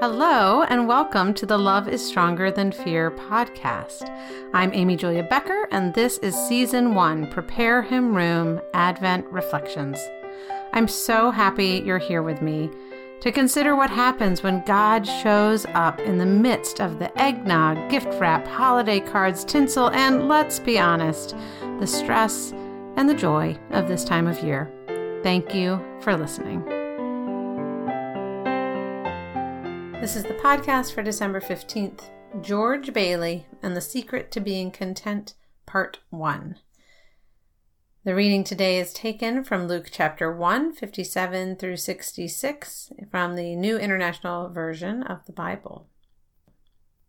Hello, and welcome to the Love is Stronger Than Fear podcast. I'm Amy Julia Becker, and this is season one Prepare Him Room Advent Reflections. I'm so happy you're here with me to consider what happens when God shows up in the midst of the eggnog, gift wrap, holiday cards, tinsel, and let's be honest, the stress and the joy of this time of year. Thank you for listening. This is the podcast for December 15th George Bailey and the Secret to Being Content, Part 1. The reading today is taken from Luke chapter 1, 57 through 66, from the New International Version of the Bible.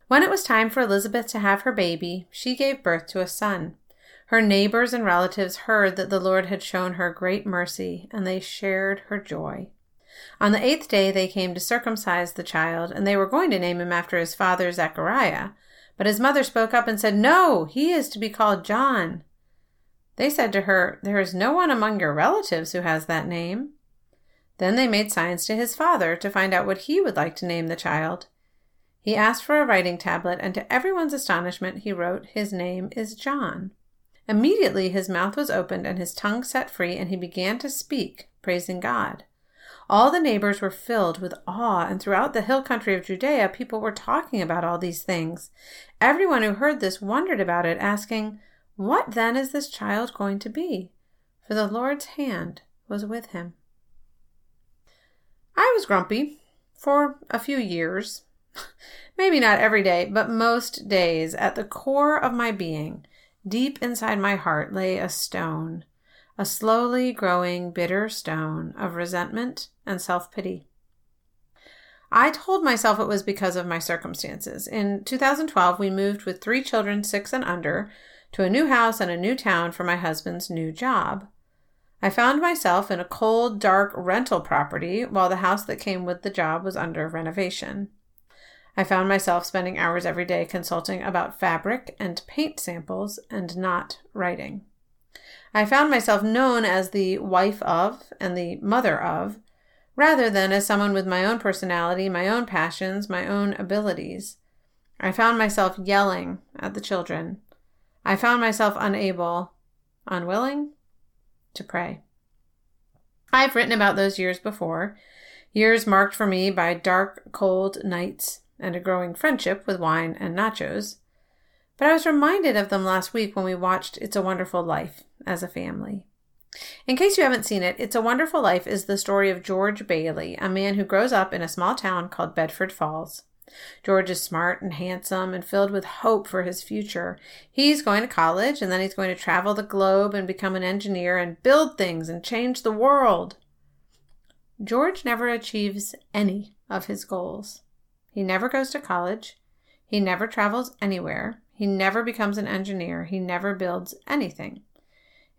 When it was time for Elizabeth to have her baby, she gave birth to a son. Her neighbors and relatives heard that the Lord had shown her great mercy, and they shared her joy. On the eighth day they came to circumcise the child, and they were going to name him after his father Zechariah. But his mother spoke up and said, No, he is to be called John. They said to her, There is no one among your relatives who has that name. Then they made signs to his father to find out what he would like to name the child. He asked for a writing tablet, and to everyone's astonishment, he wrote, His name is John. Immediately his mouth was opened and his tongue set free, and he began to speak, praising God. All the neighbors were filled with awe, and throughout the hill country of Judea, people were talking about all these things. Everyone who heard this wondered about it, asking, What then is this child going to be? For the Lord's hand was with him. I was grumpy for a few years. Maybe not every day, but most days. At the core of my being, deep inside my heart, lay a stone a slowly growing bitter stone of resentment and self pity. I told myself it was because of my circumstances. In 2012, we moved with three children, six and under, to a new house and a new town for my husband's new job. I found myself in a cold, dark rental property while the house that came with the job was under renovation. I found myself spending hours every day consulting about fabric and paint samples and not writing. I found myself known as the wife of and the mother of, rather than as someone with my own personality, my own passions, my own abilities. I found myself yelling at the children. I found myself unable, unwilling to pray. I've written about those years before, years marked for me by dark, cold nights and a growing friendship with wine and nachos. But I was reminded of them last week when we watched It's a Wonderful Life as a family. In case you haven't seen it, It's a Wonderful Life is the story of George Bailey, a man who grows up in a small town called Bedford Falls. George is smart and handsome and filled with hope for his future. He's going to college and then he's going to travel the globe and become an engineer and build things and change the world. George never achieves any of his goals. He never goes to college. He never travels anywhere. He never becomes an engineer. He never builds anything.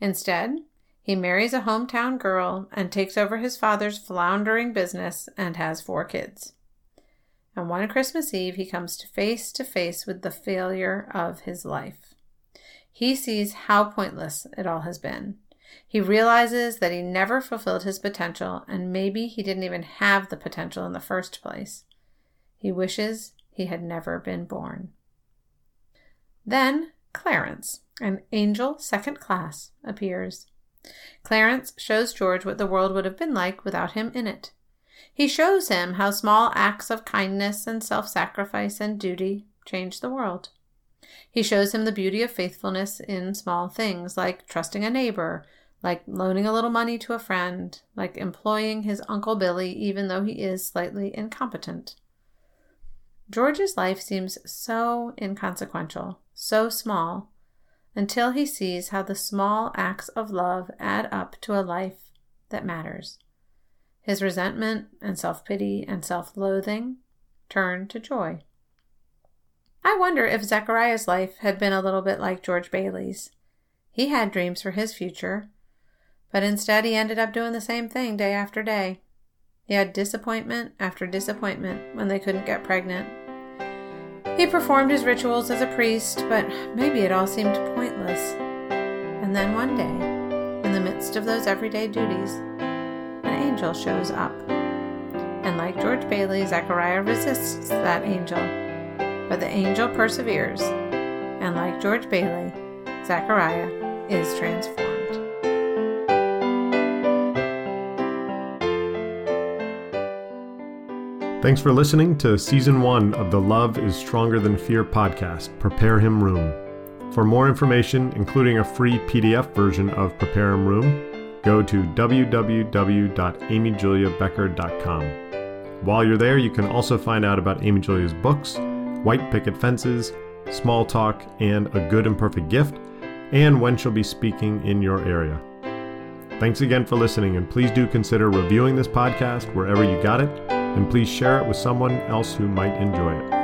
Instead, he marries a hometown girl and takes over his father's floundering business and has four kids. And one Christmas Eve, he comes face to face with the failure of his life. He sees how pointless it all has been. He realizes that he never fulfilled his potential, and maybe he didn't even have the potential in the first place. He wishes he had never been born. Then Clarence, an angel second class, appears. Clarence shows George what the world would have been like without him in it. He shows him how small acts of kindness and self sacrifice and duty change the world. He shows him the beauty of faithfulness in small things, like trusting a neighbor, like loaning a little money to a friend, like employing his Uncle Billy even though he is slightly incompetent. George's life seems so inconsequential, so small, until he sees how the small acts of love add up to a life that matters. His resentment and self pity and self loathing turn to joy. I wonder if Zechariah's life had been a little bit like George Bailey's. He had dreams for his future, but instead he ended up doing the same thing day after day. He had disappointment after disappointment when they couldn't get pregnant he performed his rituals as a priest, but maybe it all seemed pointless. And then one day, in the midst of those everyday duties, an angel shows up. And like George Bailey, Zechariah resists that angel, but the angel perseveres. And like George Bailey, Zechariah is transformed. Thanks for listening to season one of the Love is Stronger Than Fear podcast, Prepare Him Room. For more information, including a free PDF version of Prepare Him Room, go to www.amyjuliabecker.com. While you're there, you can also find out about Amy Julia's books, White Picket Fences, Small Talk, and A Good and Perfect Gift, and when she'll be speaking in your area. Thanks again for listening, and please do consider reviewing this podcast wherever you got it and please share it with someone else who might enjoy it.